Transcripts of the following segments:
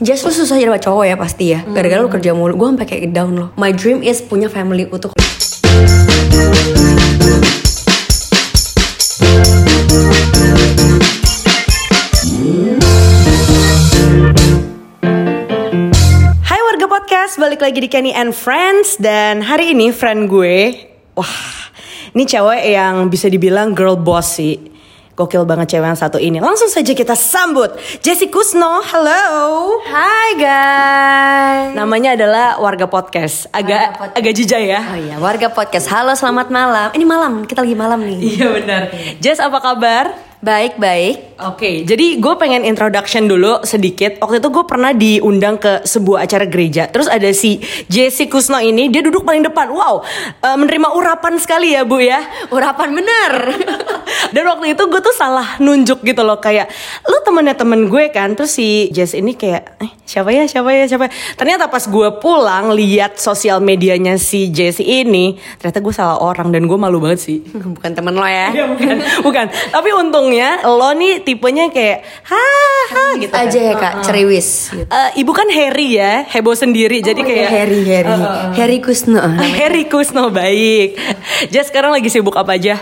Just lu susah jadi cowok ya pasti ya. Gara-gara lu kerja mulu. Gue sampai kayak down loh. My dream is punya family utuh Hai warga podcast, balik lagi di Kenny and Friends. Dan hari ini friend gue Wah, ini cewek yang bisa dibilang girl boss sih Gokil banget cewek yang satu ini Langsung saja kita sambut Jessie Kusno, halo Hai guys. Namanya adalah warga podcast Agak Warga podcast. agak jijai ya Oh iya, warga podcast. Halo, selamat malam. Ini malam, kita lagi malam nih. Iya benar Jess apa kabar? Baik, baik. Oke, jadi gue pengen introduction dulu sedikit. Waktu itu gue pernah diundang ke sebuah acara gereja. Terus ada si Jessie Kusno ini, dia duduk paling depan. Wow, eh, menerima urapan sekali ya bu ya. Urapan bener. Dan waktu itu gue tuh salah nunjuk gitu loh kayak lu temennya temen gue kan. Terus si Jess ini kayak eh siapa ya siapa ya siapa. ya?" Ternyata pas gue pulang lihat sosial medianya si Jessie ini, ternyata gue salah orang dan gue malu banget sih. Bukan temen lo ya. Iya bukan, bukan. Tapi untungnya lo nih tipenya kayak haha gitu. kan. Aja ya kak, ceriwis. Gitu. Eh, ibu kan Harry ya, heboh sendiri. jadi kayak Harry, Harry. Harry Kusno. Ah, Harry Kusno baik. Jess sekarang lagi sibuk apa aja?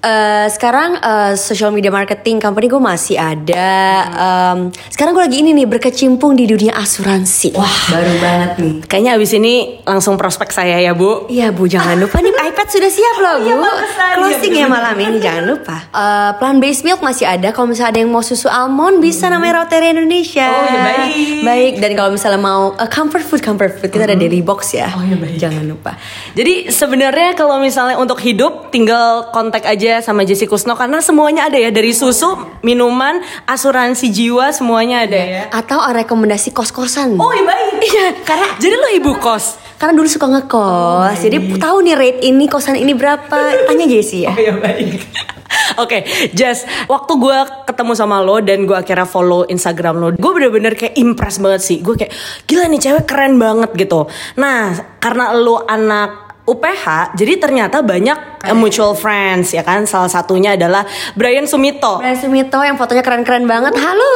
Eh, sekarang eh, social media marketing company gue masih ada. Em, sekarang gue lagi ini nih berkecimpung di dunia asuransi. Wah, baru banget nih. Kayaknya abis ini langsung prospek saya ya bu. Iya bu, jangan lupa nih iPad sudah siap loh bu. Iya, bagusan. Closing ya malam ini, jangan lupa. Eh, plan based milk masih ada. Kalau misalnya ada yang mau susu almond, bisa namanya Rotary Indonesia. Hmm. Oh, iya, baik. Baik. Dan kalau misalnya mau eh, comfort food, comfort food kita ada Daily Box ya. Oh, iya, baik. Jangan lupa. Jadi sebenarnya kalau misalnya untuk hidup tinggal kontak aja sama Jesse Kusno karena semuanya ada ya dari susu, minuman, asuransi jiwa semuanya ada ya. Atau eh, rekomendasi kos-kosan. Oh iya baik. Iya karena jadi lo ibu kos. Karena dulu suka ngekos, jadi tahu nih rate ini kosan ini berapa. Tanya Jessie ya. Oh iya baik. Oke, Jess, waktu gue ketemu sama lo dan gue akhirnya follow Instagram lo, gue bener-bener kayak impress banget sih. Gue kayak gila nih cewek keren banget gitu. Nah, karena lo anak UPH, jadi ternyata banyak eh, mutual friends ya kan. Salah satunya adalah Brian Sumito. Brian Sumito yang fotonya keren-keren banget. Halo.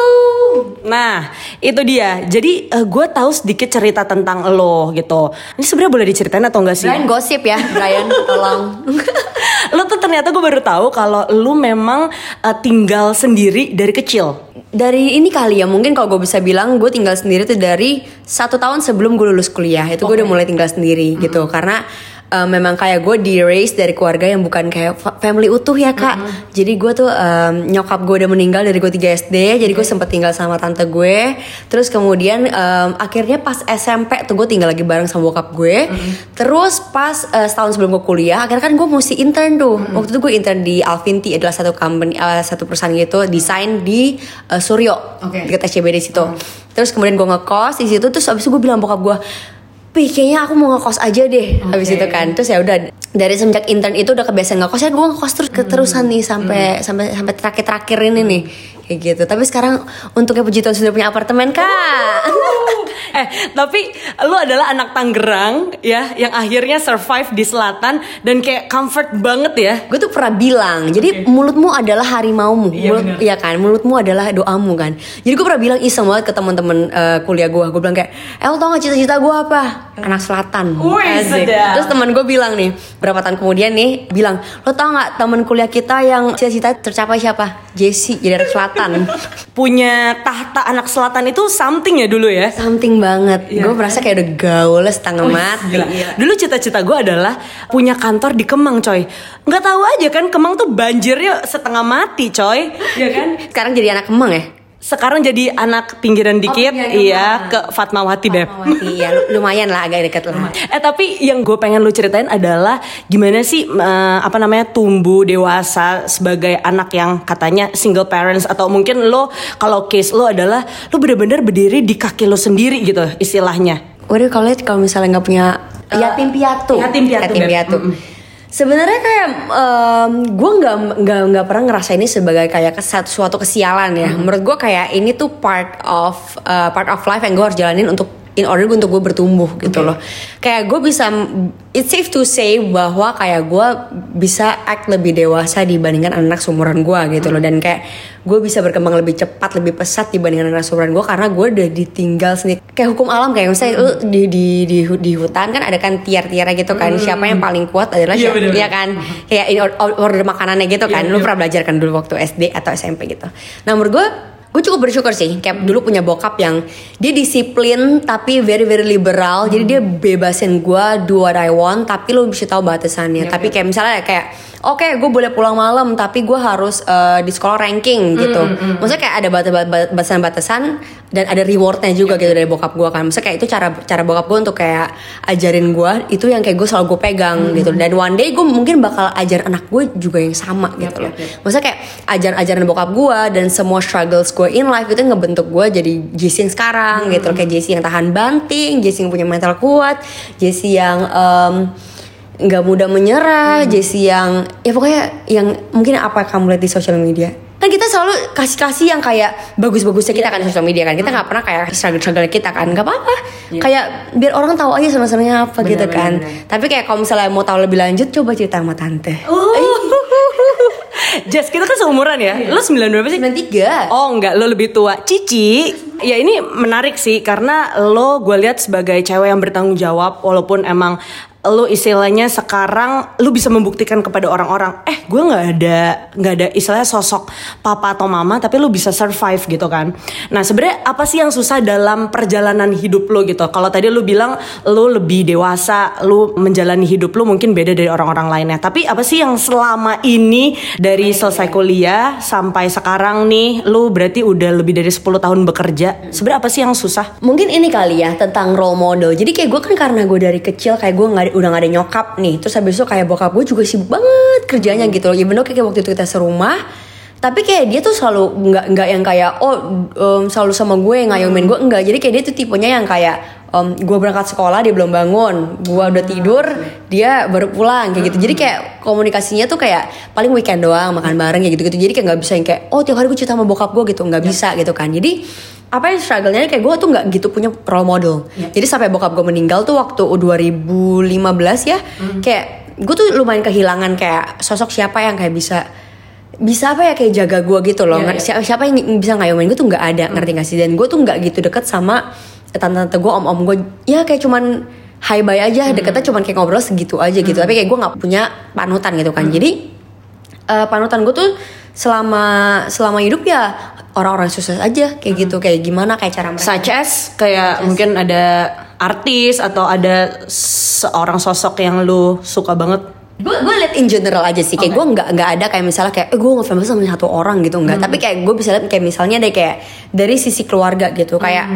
Nah, itu dia. Jadi gue tahu sedikit cerita tentang lo gitu. Ini sebenarnya boleh diceritain atau enggak sih? Brian gosip ya, Brian tolong. lo tuh ternyata gue baru tahu kalau lo memang eh, tinggal sendiri dari kecil. dari ini kali ya mungkin kalau gue bisa bilang gue tinggal sendiri tuh dari satu tahun sebelum gue lulus kuliah itu gue udah mulai tinggal sendiri gitu karena uh, memang kayak gue di raise dari keluarga yang bukan kayak fa- family utuh ya kak. Jadi gue tuh um, nyokap gue udah meninggal dari gue 3 SD jadi gue sempet tinggal sama tante gue. Terus kemudian um, akhirnya pas SMP tuh gue tinggal lagi bareng sama bokap gue. Terus pas uh, setahun sebelum gue kuliah akhirnya kan gue mesti intern tuh. Waktu itu gue intern di Alvinti adalah satu company uh, satu perusahaan gitu desain di uh, Suryo. Oke. dekat SCBD situ. Terus kemudian gue ngekos di situ terus abis itu gue bilang bokap gue Pih, kayaknya aku mau ngekos aja deh Habis Oke. itu kan Terus ya udah Dari semenjak intern itu udah kebiasaan ngekos Ya gue ngekos terus keterusan nih Sampai sampai sampai terakhir-terakhir ini nih. Kayak gitu. Tapi sekarang Untuknya puji Tuhan sudah punya apartemen kak. Eh, tapi lu adalah anak Tangerang ya yang akhirnya survive di selatan dan kayak comfort banget ya. Gue tuh pernah bilang Jadi mulutmu adalah harimaumu. Iya, Mulut. Iya kan? Mulutmu adalah doamu kan? Jadi gue pernah bilang iseng banget ke teman-teman eh, kuliah gue Gue bilang kayak Eh lo tau gak cita-cita gue apa? Anak selatan. Sedap. Terus teman gue bilang nih Berapa tahun kemudian nih Bilang Lo tau gak teman kuliah kita yang cita-cita tercapai siapa? Jessie jadi anak selatan Punya tahta anak selatan itu something ya dulu ya. Something banget Iya. Gue merasa kayak udah gaul setengah mati Gila. Dulu cita-cita gue adalah punya kantor di Kemang, coy. Nggak tahu aja kan Kemang tuh banjirnya setengah mati, coy. Ya kan? Sekarang jadi anak Kemang ya? Sekarang jadi anak pinggiran dikit, pinggiran iya ke Fatmawati beb. Fatmawati, ya lu- lumayan lah agak deket lah Eh tapi yang gue pengen lu ceritain adalah gimana sih eh, apa namanya tumbuh dewasa sebagai anak yang katanya single parents atau mungkin lo kalau case lo adalah lo bener-bener berdiri di kaki lo sendiri gitu istilahnya. Waduh kalau kalau misalnya nggak punya yatim piatu, yatim piatu, Beb. piatu. Sebenarnya kayak gue nggak nggak nggak pernah ngerasain ini sebagai kayak kes- suatu kesialan ya. Menurut gue kayak ini tuh part of uh, part of life yang gue harus jalanin untuk in order untuk gue bertumbuh gitu loh. Kayak gue bisa it's safe to say bahwa kayak gue bisa act lebih dewasa dibandingkan anak seumuran gue gitu loh. Dan kayak gue bisa berkembang lebih cepat lebih pesat dibandingkan anak seumuran gue karena gue udah ditinggal sendiri. Kayak hukum alam kayak misalnya lu di, di di di hutan kan ada kan tiar-tiarnya gitu kan siapa yang paling kuat adalah Iya, siapa ya kan? Kayak order makanannya gitu kan. Iya, lu iya. pernah belajar kan dulu waktu SD atau SMP gitu. Nah menurut gue gue cukup bersyukur sih kayak dulu punya bokap yang dia disiplin tapi very very liberal. Jadi dia bebasin gue do what I want tapi lu bisa tahu batasannya. Tapi kayak misalnya kayak oke gue boleh pulang malam tapi gue harus eh, di sekolah ranking gitu. maksudnya kayak ada batas- batas- batasan-batasan dan ada rewardnya juga gitu dari bokap gue kan. Maksudnya kayak itu cara cara bokap gue untuk kayak ajarin gue itu yang kayak gue selalu gue pegang gitu. dan one day gue mungkin bakal ajar anak gue juga yang sama gitu loh. maksudnya kayak ajaran-ajaran bokap gue dan semua struggles gue in life itu ngebentuk gue jadi Jessie yang sekarang gitu loh. Kayak Jessie yang tahan banting Jessie yang punya mental kuat Jessie yang nggak mudah menyerah Jessie yang ya pokoknya yang mungkin apa kamu lihat di sosial media. Kan kita selalu kasih-kasih yang kayak bagus-bagusnya kita kan di sosial media kan. Kita nggak pernah kayak struggle-struggle kita kan. Nggak apa-apa. Kayak biar orang tahu aja senang-senangnya apa gitu kan. tapi kayak kalau misalnya mau tahu lebih lanjut coba cerita sama tante Jess kita kan seumuran ya. Lo 9 berapa sih? 93 Oh enggak, lo lebih tua. Cici, ya ini menarik sih karena lo gue lihat sebagai cewek yang bertanggung jawab walaupun emang lo istilahnya sekarang lo bisa membuktikan kepada orang-orang eh gue nggak ada nggak ada istilahnya sosok papa atau mama tapi lo bisa survive gitu kan. Nah sebenarnya apa sih yang susah dalam perjalanan hidup lo gitu? Kalau tadi lo bilang lo lebih dewasa lo menjalani hidup lo mungkin beda dari orang-orang lainnya. Tapi apa sih yang selama ini dari selesai kuliah sampai sekarang nih lo berarti udah lebih dari 10 tahun bekerja? Sebenarnya apa sih yang susah? Mungkin ini kali ya tentang role model. Jadi kayak gue kan karena gue dari kecil kayak gue nggak udah gak ada nyokap nih terus habis itu kayak bokap gue juga sibuk banget kerjanya gitu loh. Ya bener kayak waktu itu kita serumah tapi kayak dia tuh selalu nggak nggak yang kayak oh em, selalu sama gue ngayomin gue enggak jadi kayak dia tuh tipenya yang kayak em, gue berangkat sekolah dia belum bangun. Gue udah tidur dia baru pulang kayak gitu. Jadi kayak komunikasinya tuh kayak paling weekend doang makan bareng ya gitu gitu jadi kayak nggak bisa yang kayak oh tiap hari gue cerita sama bokap gue gitu. Nggak bisa gitu kan. Jadi apa yang struggle-nya kayak gue tuh nggak gitu punya role model. Jadi sampai bokap gue meninggal tuh waktu 2015 ya, kayak gue tuh lumayan kehilangan kayak sosok siapa yang kayak bisa bisa apa ya kayak jaga gue gitu loh. Iya, iya. Siapa, siapa yang bisa ngayomin gue tuh nggak ada ngerti gak sih? Dan gue tuh nggak gitu deket sama tante-tante gue, om-om gue. Ya kayak cuman hi bye aja, deketnya cuman kayak ngobrol segitu aja gitu. Tapi kayak gue nggak punya panutan gitu kan. Jadi eh, panutan gue tuh selama selama hidup ya orang-orang sukses aja kayak gitu kayak gimana kayak cara mereka such as kayak mungkin ada artis atau ada seorang sosok yang lu suka banget gue gue liat in general aja sih. Kayak gue nggak nggak ada kayak misalnya kayak eh, gue ngefans sama satu orang gitu. Nggak. Tapi kayak gue bisa lihat kayak misalnya deh kayak dari sisi keluarga gitu. Kayak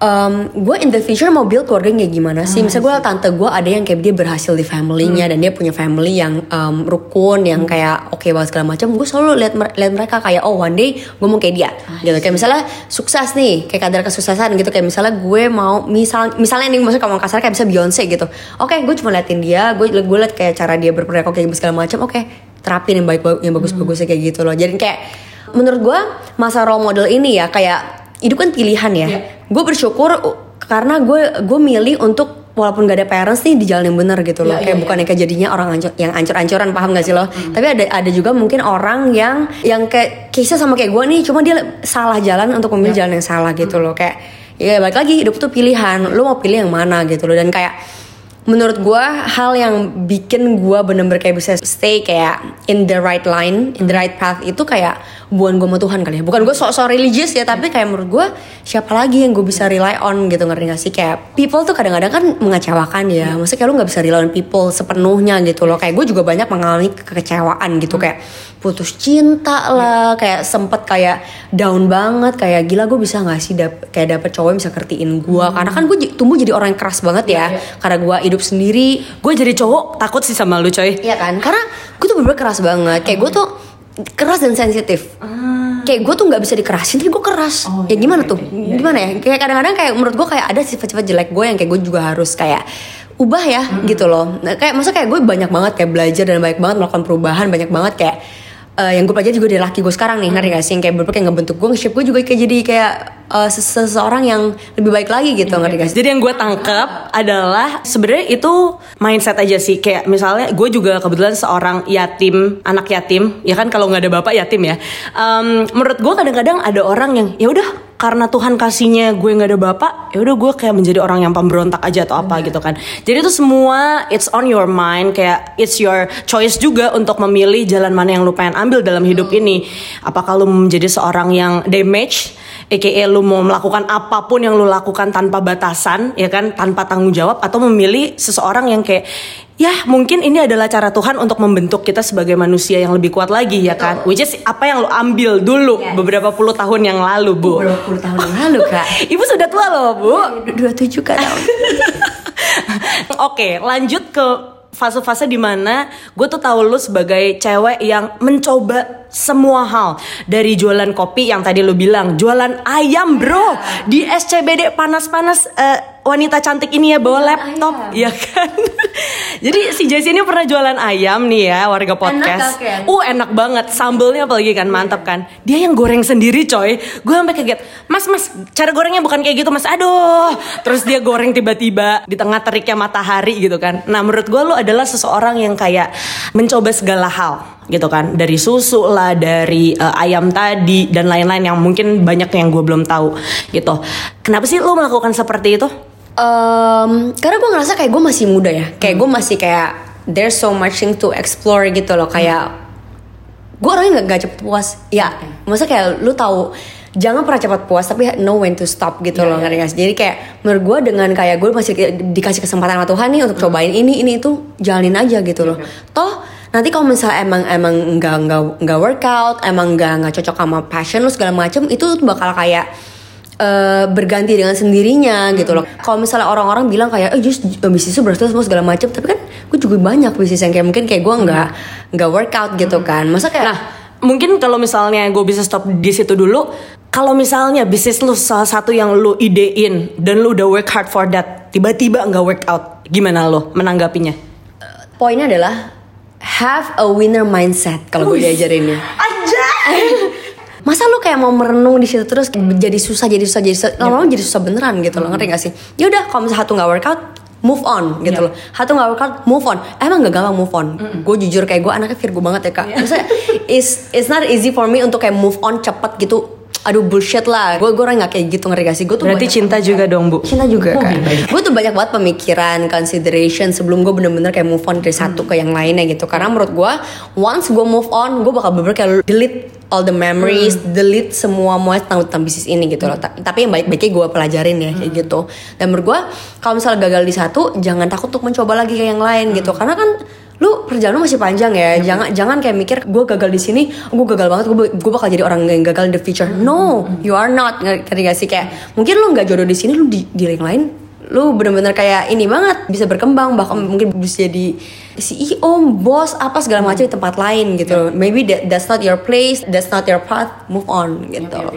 em, gue in the future mau build keluarga kayak gimana sih? Misalnya gue tante gue ada yang kayak dia berhasil di family-nya dan dia punya family yang em, rukun yang kayak oke banget segala macam gue selalu lihat lihat mereka kayak oh one day gue mau kayak dia. Gitu kayak misalnya sukses nih kayak kadar kesuksesan gitu kayak misalnya gue mau misal misalnya nih maksudnya kalau kasar kayak bisa Beyonce gitu. Oke gue cuma liatin dia gue gue liat kayak cara dia berperilaku kayak segala macam oke terapin yang baik yang bagus bagusnya kayak gitu loh. Jadi kayak menurut gue masa role model ini ya kayak hidup kan pilihan ya. Iya. gue bersyukur karena gue gue milih untuk walaupun gak ada parents nih di jalan yang benar gitu loh. Iya, kayak iya, bukan yang kayak jadinya orang ancur, yang ancur-ancuran paham gak sih lo? Tapi ada ada juga mungkin orang yang yang kayak kisah sama kayak gue nih cuma dia salah jalan untuk memilih jalan yang salah gitu loh. Kayak ya balik lagi hidup tuh pilihan. Lo mau pilih yang mana gitu loh. Dan kayak menurut gue hal yang bikin gue bener-bener kayak bisa stay kayak in the right line, in the right path itu kayak hubungan gue sama Tuhan kali ya. Bukan gue sok-sok religious ya, tapi kayak menurut gue siapa lagi yang gue bisa rely on gitu ngerti gak sih? Kayak people tuh kadang-kadang kan mengecewakan ya. Maksudnya kayak lu gak bisa rely on people sepenuhnya gitu loh. Kayak gue juga banyak mengalami kekecewaan gitu kayak putus cinta lah, kayak sempet kayak down banget, kayak gila gue bisa gak sih dap kayak dapet cowok yang bisa ngertiin gue. Karena kan gue tumbuh jadi orang yang keras banget ya. Karena gue hidup sendiri, gue jadi cowok takut sih sama lu coy Iya kan? Karena gue tuh bener-bener keras banget. Kayak gue tuh keras dan sensitif. Kayak gue tuh nggak bisa dikerasin, tapi gue keras. Oh, ya iya, gimana oke, tuh? Iya, gimana ya? Kayak kadang-kadang kayak menurut gue kayak ada sifat-sifat jelek gue yang kayak gue juga harus kayak ubah ya gitu loh. Nah, kayak maksudnya kayak gue banyak banget kayak belajar dan banyak banget melakukan perubahan, banyak banget kayak eh, yang gue pelajari juga dari laki gue sekarang nih ngerti gak sih? Yang kayak bener kayak ngebentuk gue nge-shape gue juga kayak jadi kayak uh, seseorang yang lebih baik lagi gitu ngerti gak sih? Jadi yang gue tangkap adalah sebenarnya itu mindset aja sih. Kayak misalnya gue juga kebetulan seorang yatim anak yatim. Ya kan kalau nggak ada bapak yatim ya. Um, menurut gue kadang-kadang ada orang yang ya udah karena Tuhan kasihnya gue nggak ada bapak ya udah gue kayak menjadi orang yang pemberontak aja atau apa gitu kan. Jadi itu semua it's on your mind kayak it's your choice juga untuk memilih jalan mana yang lu pengen ambil dalam hidup ini. Apakah lu menjadi seorang yang damage aka lu mau melakukan apa pun yang lu lakukan tanpa batasan ya kan tanpa tanggung jawab atau memilih seseorang yang kayak ya mungkin ini adalah cara Tuhan untuk membentuk kita sebagai manusia yang lebih kuat lagi ya kan which is apa yang lu ambil dulu Yes. beberapa puluh tahun yang lalu bu Beberapa puluh tahun yang lalu kak. ibu sudah tua loh bu Dua tujuh kak tahun. Oke, lanjut ke fase-fase di mana gue tuh tahu lu sebagai cewek yang mencoba semua hal. Dari jualan kopi yang tadi lu bilang jualan ayam bro. Di SCBD panas-panas eh, wanita cantik ini ya bawa laptop ya kan? Jadi si Jessie ini pernah jualan ayam nih ya warga podcast. Ken? uh enak banget sambelnya apalagi kan mantap kan. Dia yang goreng sendiri coy. Gue sampai kaget mas mas cara gorengnya bukan kayak gitu mas. Aduh. Terus dia goreng tiba-tiba di tengah teriknya matahari gitu kan. Nah menurut gue lu adalah seseorang yang kayak mencoba segala hal gitu kan. Dari susu lah dari eh, ayam tadi dan lain-lain yang mungkin banyak yang gue belum tahu gitu. Kenapa sih lu melakukan seperti itu? Em, karena gue ngerasa kayak gue masih muda ya, kayak gue masih kayak there's so much thing to explore gitu loh, kayak gue orangnya nggak nggak cepet puas. Ya, masa kayak lu tahu jangan pernah cepat puas tapi know when to stop gitu loh ngerti nggak sih? Jadi kayak menurut gue dengan kayak gue masih di- dikasih kesempatan sama Tuhan nih untuk cobain ini ini itu jalanin aja gitu loh. Toh nanti kalau misalnya emang emang nggak nggak nggak workout, emang nggak nggak cocok sama passion lu segala macem itu tuh bakal kayak eh, berganti dengan sendirinya gitu loh. Kalau misalnya orang-orang bilang kayak, eh just eh, bisnis itu berhasil semua segala macam, tapi kan gue juga banyak bisnis yang kayak mungkin kayak gue nggak nggak workout gitu kan. Masa kayak Nah, mungkin kalau misalnya gue bisa stop di situ dulu. Kalau misalnya bisnis lu salah satu yang lu idein dan lu udah work hard for that, tiba-tiba nggak work out, gimana lo menanggapinya? poinnya adalah have a winner mindset kalau gue diajarinnya. Aja. Masa lu kayak mau merenung di situ terus jadi susah jadi susah jadi susah lama-lama jadi susah beneran gitu loh ngerti gak sih? Ya udah kalau misalnya satu nggak workout move on gitu loh. Satu nggak workout move on. Emang gak gampang move on. Gue jujur kayak gue anaknya Virgo banget ya kak. Maksudnya it's it's not easy for me untuk kayak move on cepet gitu. Aduh bullshit lah. Gue gue orang nggak kayak gitu ngerti gak sih? Gue tuh Berarti cinta juga dong bu. Cinta juga kan. Gue tuh banyak banget pemikiran, consideration sebelum gue bener-bener kayak move on dari satu ke yang lainnya gitu. Karena menurut gue, once gue move on, gue bakal bener-bener kayak delete all the memories, delete semua semua tentang, tentang bisnis ini gitu loh. Ta- Tapi yang baik-baiknya gue pelajarin ya kayak gitu. Dan menurut gue, kalau misalnya gagal di satu, jangan takut untuk mencoba lagi ke yang lain gitu. Karena kan lu perjalanan lu masih panjang ya. Jangan jangan kayak mikir gue gagal di sini gue gagal banget gue gue bakal jadi orang yang gagal in the future. No you are not. Ngerti gak sih? Kayak mungkin lu nggak jodoh di sini lu di, di yang lain lu bener-bener kayak ini banget bisa berkembang bahkan mungkin bisa jadi CEO bos apa segala macam di tempat lain gitu. Maybe that, that's not your place that's not your path. Move on gitu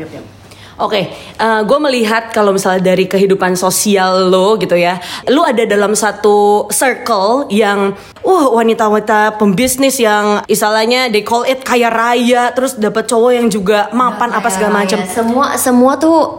Oke, gue melihat kalau misalnya dari kehidupan sosial lo gitu ya, lo ada dalam satu circle yang, wah wanita-wanita pembisnis yang istilahnya they call it kaya raya, terus dapat cowok yang juga mapan apa segala macam. Semua semua tuh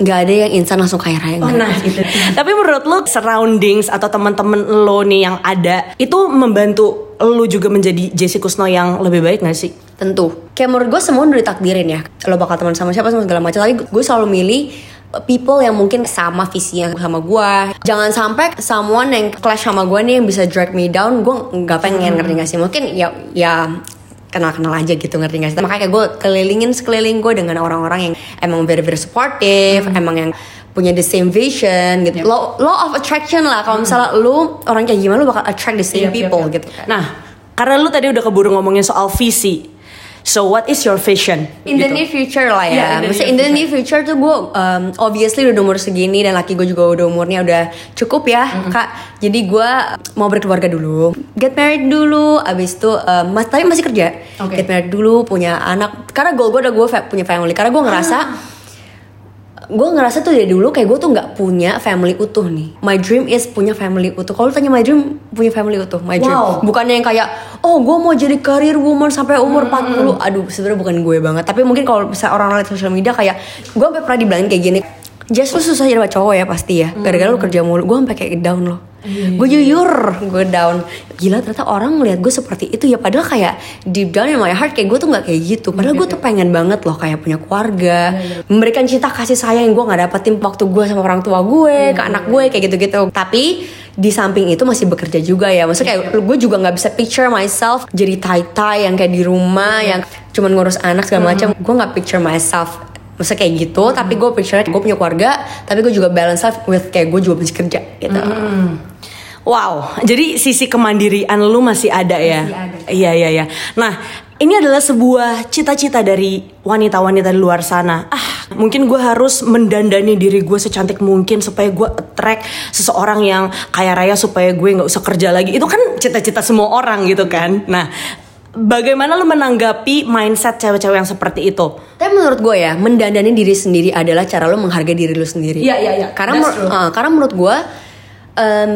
nggak ada yang instan langsung kaya raya nggak Nah, ada. tapi menurut lo surroundings atau teman-teman lo nih yang ada itu membantu lo juga menjadi Jesse Kusno yang lebih baik gak sih? Tentu. Kayak menurut gue semua udah ditakdirin ya. Lo bakal teman sama siapa sama segala macam. Tapi gue selalu milih people yang mungkin sama visinya sama gue jangan sampai someone yang clash sama gue nih yang bisa drag me down gue nggak pengen ngerti gak sih? Mungkin ya ya kenal-kenal aja gitu ngerti gak sih? Makanya kayak gue kelilingin sekeliling gue dengan orang-orang yang emang very very supportive emang yang punya the same vision gitu. Law, law of attraction lah. Kalau misalnya lu orang kayak gimana lu bakal attract the same people gitu kan. Nah, karena lu tadi udah keburu ngomongin soal visi. So what is your vision? In the Gitu. near future lah ya. in the Maksudnya in the near future tuh gue um, obviously udah umur segini dan laki gue juga udah umurnya udah cukup ya kak. Jadi gue mau berkeluarga dulu, get married dulu, abis itu um, mas tapi masih kerja, Oke. get married dulu, punya anak. Karena goal gue udah gue punya family. Karena gue ngerasa gue ngerasa tuh dari dulu kayak gue tuh nggak punya family utuh nih. My dream is punya family utuh. Kalau tanya my dream punya family utuh, my dream. Wow. Bukannya yang kayak oh gue mau jadi career woman sampai umur 40. Aduh, sebenarnya bukan gue banget. Tapi mungkin kalau misalnya orang-orang lihat sosial media kayak gue sampai pernah dibilangin kayak gini. Just lu susah jadi cowok ya pasti ya. Gara-gara lu kerja mulu. Gue sampai kayak down loh. Gue jujur, gue down. Gila ternyata orang ngeliat gue seperti itu ya. Padahal kayak deep down in my heart kayak gue tuh nggak kayak gitu. Padahal gue tuh pengen banget loh kayak punya keluarga, memberikan cinta kasih sayang yang gue nggak dapetin waktu gue sama orang tua gue, ke anak gue kayak gitu-gitu. Tapi di samping itu masih bekerja juga ya. Maksudnya kayak gue juga nggak bisa picture myself jadi tai tai yang kayak di rumah yang cuman ngurus anak segala macam. Gue nggak picture myself Maksudnya kayak gitu, tapi gue picture gue punya keluarga, tapi gue juga balance life with kayak gue juga masih kerja gitu. Wow, jadi sisi kemandirian lu masih ada ya? Masih ada. Iya iya iya. Nah, ini adalah sebuah cita-cita dari wanita-wanita di luar sana. Ah, mungkin gue harus mendandani diri gue secantik mungkin supaya gue attract seseorang yang kaya raya supaya gue nggak usah kerja lagi. Itu kan cita-cita semua orang gitu kan. Nah, bagaimana lu menanggapi mindset cewek-cewek yang seperti itu? Tapi menurut gue ya, mendandani diri sendiri adalah cara lo menghargai diri lo sendiri. Iya, iya, iya. Karena menur- uh, karena menurut gue, em,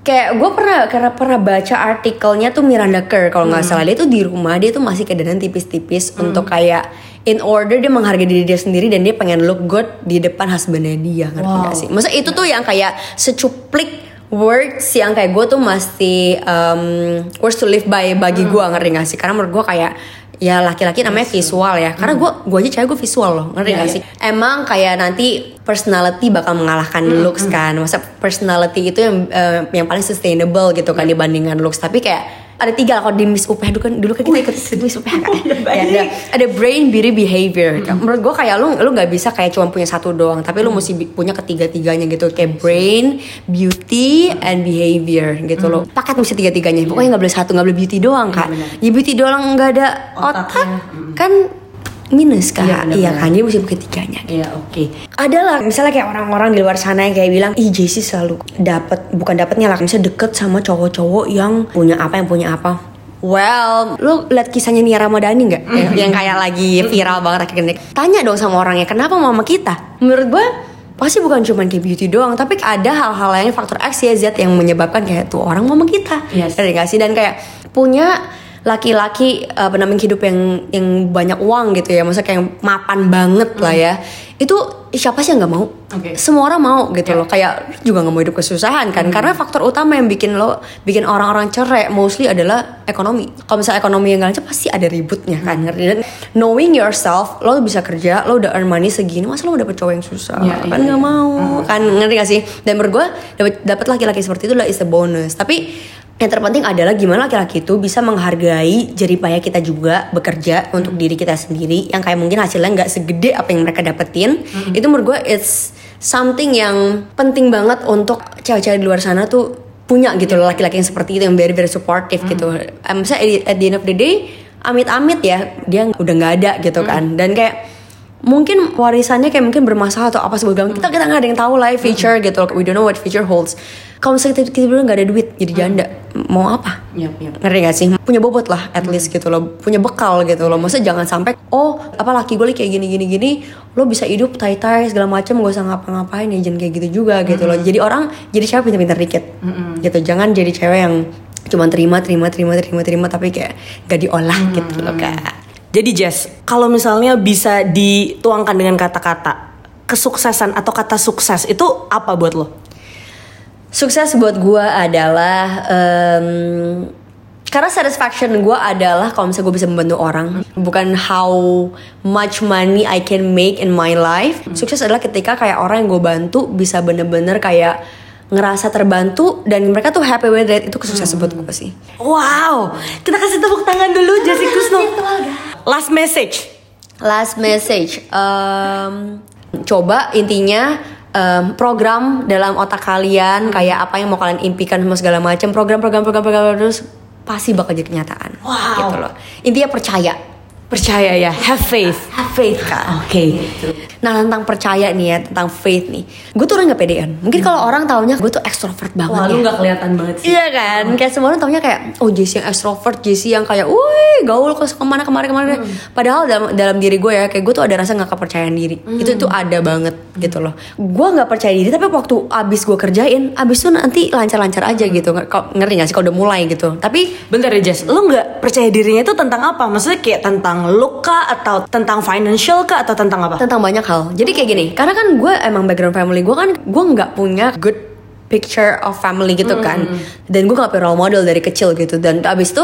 kayak gue pernah karena pernah baca artikelnya tuh Miranda Kerr kalau nggak salah dia tuh di rumah dia tuh masih kedanaan tipis-tipis untuk kayak in order dia menghargai diri dia sendiri dan dia pengen look good di depan husbandnya dia ngerti Wow. nggak sih? Maksudnya itu tuh yang kayak secuplik words yang kayak gue tuh masih um, words to live by bagi gue ngerti gak sih? Karena menurut gue kayak ya laki-laki namanya visual. ya. Karena gue gue aja cewek gue visual loh ngerti Iya, gak iya. sih? Emang kayak nanti personality bakal mengalahkan looks kan. Masa personality itu yang eh, yang paling sustainable gitu kan dibandingkan looks. Tapi kayak ada tiga kalau di Miss UPH dulu kan dulu kan kita ikut Miss UPH kan? Ya, ada, ada brain beauty behavior. Menurut gue kayak lu lu nggak bisa kayak cuma punya satu doang tapi lu mesti bi- punya ketiga tiganya gitu. Kayak brain beauty and behavior gitu loh. Paket mesti tiga tiganya pokoknya nggak boleh satu nggak boleh beauty doang kak. Ya beauty doang nggak ada otak. Otaknya. kan minus kak. Iya, iya, kan? Jadi mesti pakai tiganya Iya, oke. ada lah misalnya kayak orang-orang di luar sana yang kayak bilang ih Jessie selalu dapat bukan dapatnya lah misalnya deket sama cowok-cowok yang punya apa yang punya apa. Well lu lihat kisahnya Nia Ramadhani nggak? Yang, yang kayak lagi viral banget akhir ini tanya dong sama orangnya kenapa mama kita? Menurut gue pasti bukan cuma kayak beauty doang tapi ada hal-hal lain faktor X Y Z yang menyebabkan kayak tuh orang mama kita. Yes. Sih? Dan kayak punya laki-laki uh, pendamping hidup yang yang banyak uang gitu ya maksudnya kayak yang mapan banget lah ya. Itu siapa sih yang nggak mau? Oke. semua orang mau gitu loh. Kayak juga nggak mau hidup kesusahan kan. Karena faktor utama yang bikin lo bikin orang-orang cerai mostly adalah ekonomi. Kalau misalnya ekonomi yang nggak lancar pasti ada ributnya kan ngerti? Dan knowing yourself lo bisa kerja lo udah earn money segini masa lo mau dapet cowok yang susah? Iya, kan iya, nggak iya. mau kan? Ngerti gak sih? Dan menurut gue dapet, dapet laki-laki seperti itu adalah is a bonus. Tapi yang terpenting adalah gimana laki-laki itu bisa menghargai jeripaya kita juga bekerja untuk diri kita sendiri. Yang kayak mungkin hasilnya nggak segede apa yang mereka dapetin. Itu menurut gue it's something yang penting banget untuk cewek-cewek di luar sana tuh punya gitu loh laki-laki yang seperti itu yang very very supportive gitu. Eh, misalnya at the- end of the day amit-amit ya dia udah nggak ada gitu kan. Dan kayak mungkin warisannya kayak mungkin bermasalah atau apa sebagainya kita kita nggak ada yang tahu lah ya future gitu. We don't know what future holds. Kalau misalnya kita, kita bilang nggak ada duit jadi janda. Mau apa? Yap, yap. ngerti gak sih? Punya bobot lah at least gitu loh. Punya bekal gitu loh. Maksudnya jangan sampai oh apa laki gue kayak gini gini gini lo bisa hidup tai tai segala macam gak usah ngapa-ngapain ya jangan kayak gitu juga gitu loh. Jadi orang jadi cewek pintar-pintar dikit. Gitu. Jangan jadi cewek yang cuma terima terima terima terima terima tapi kayak gak diolah gitu loh kak Jadi Jess, kalau misalnya bisa dituangkan dengan kata-kata kesuksesan atau kata sukses itu apa buat lo? Sukses buat gue adalah em, karena satisfaction gue adalah kalau misalnya gue bisa membantu orang, bukan how much money I can make in my life. Sukses adalah ketika kayak orang yang gue bantu bisa bener-bener kayak ngerasa terbantu dan mereka tuh happy with it itu kesuksesan buat gue sih. Wow, kita kasih tepuk tangan dulu Jessie Kusno. Last message. Last message, em, coba intinya em, program dalam otak kalian kayak apa yang mau kalian impikan sama segala macam program-program program-program terus pasti bakal jadi kenyataan Wow. gitu loh intinya percaya Percaya ya, have faith. have faith kak Oke. Nah tentang percaya nih ya tentang faith nih, gue tuh orang gak pedean. Mungkin kalau orang taunya gue tuh ekstrovert banget Wah, ya. lu nggak kelihatan banget sih. Iya kan, kayak semua orang taunya kayak oh Jessie yang ekstrovert, Jessie yang kayak, wih gaul ke ke mana ke mana ke mana. Padahal dalam dalam diri gue ya, kayak gue tuh ada rasa nggak kepercayaan diri. Itu tuh ada banget gitu loh. Gue nggak percaya diri, tapi waktu abis gue kerjain, abis tuh nanti lancar-lancar aja gitu. Kau ngerti gak sih kalau udah mulai gitu. Tapi Bentar ya Jess, lu nggak percaya dirinya itu tentang apa? Maksudnya kayak tentang look kah atau tentang financial kah atau tentang apa? tentang banyak hal. Jadi kayak gini, karena kan gue emang background family gue kan gue nggak punya good picture of family gitu kan, dan gue gak punya role model dari kecil gitu. Dan abis itu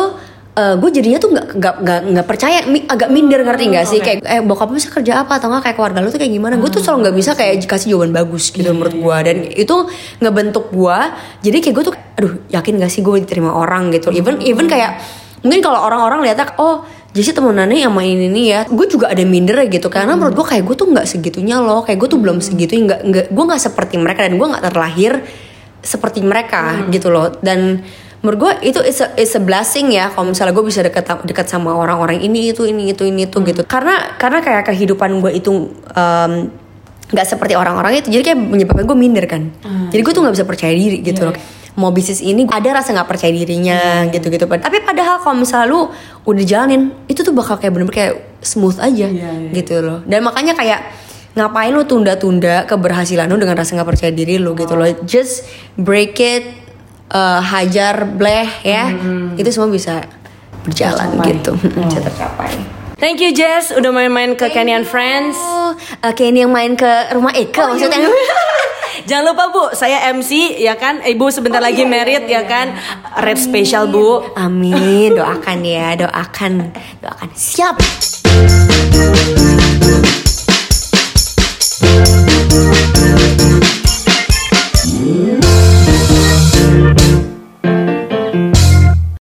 eh, gue jadinya tuh nggak nggak nggak nggak percaya, mi- agak minder ngerti nggak sih? Kayak eh bokap lu bisa kerja apa atau nggak kayak keluarga lu tuh kayak gimana? Gue tuh selalu nggak bisa kayak kasih jawaban bagus gitu menurut gue. Dan itu ngebentuk gue. Jadi kayak gue tuh, aduh yakin gak sih gue diterima orang gitu. Even even kayak mungkin kalau orang-orang lihatnya oh jadi temenannya yang main ini ya gue juga ada minder gitu karena menurut gue kayak gue tuh nggak segitunya loh kayak gue tuh belum segitunya nggak nggak gue nggak seperti mereka dan gue nggak terlahir seperti mereka gitu loh. Dan menurut gue itu is a, is a blessing ya kalau misalnya gue bisa dekat dekat sama orang-orang ini itu ini itu ini itu gitu. Karena karena kayak kehidupan gue itu nggak seperti orang-orang itu jadi kayak menyebabkan gue minder kan. Jadi gue tuh nggak bisa percaya diri gitu loh mau bisnis ini ada rasa nggak percaya dirinya gitu-gitu. Tapi padahal kalau misalnya lu udah jalanin itu tuh bakal kayak bener-bener kayak smooth aja Iya, iya. gitu loh. Dan makanya kayak ngapain lu tunda-tunda keberhasilan lu dengan rasa nggak percaya diri lu gitu loh. Just break it eh, hajar bleh ya. Itu semua bisa berjalan Tercapai. gitu. Bisa tercapai. Thank you Jess, udah main-main ke Kenny and Friends. Oh, eh, kayak ini yang main ke rumah Eka maksudnya Jangan lupa Bu, saya MC ya kan. Eh, Ibu sebentar lagi oh, iya, merit iya, ya iya, kan. Iya. Red special Bu. Amin, doakan ya, doakan. Doakan. Siap.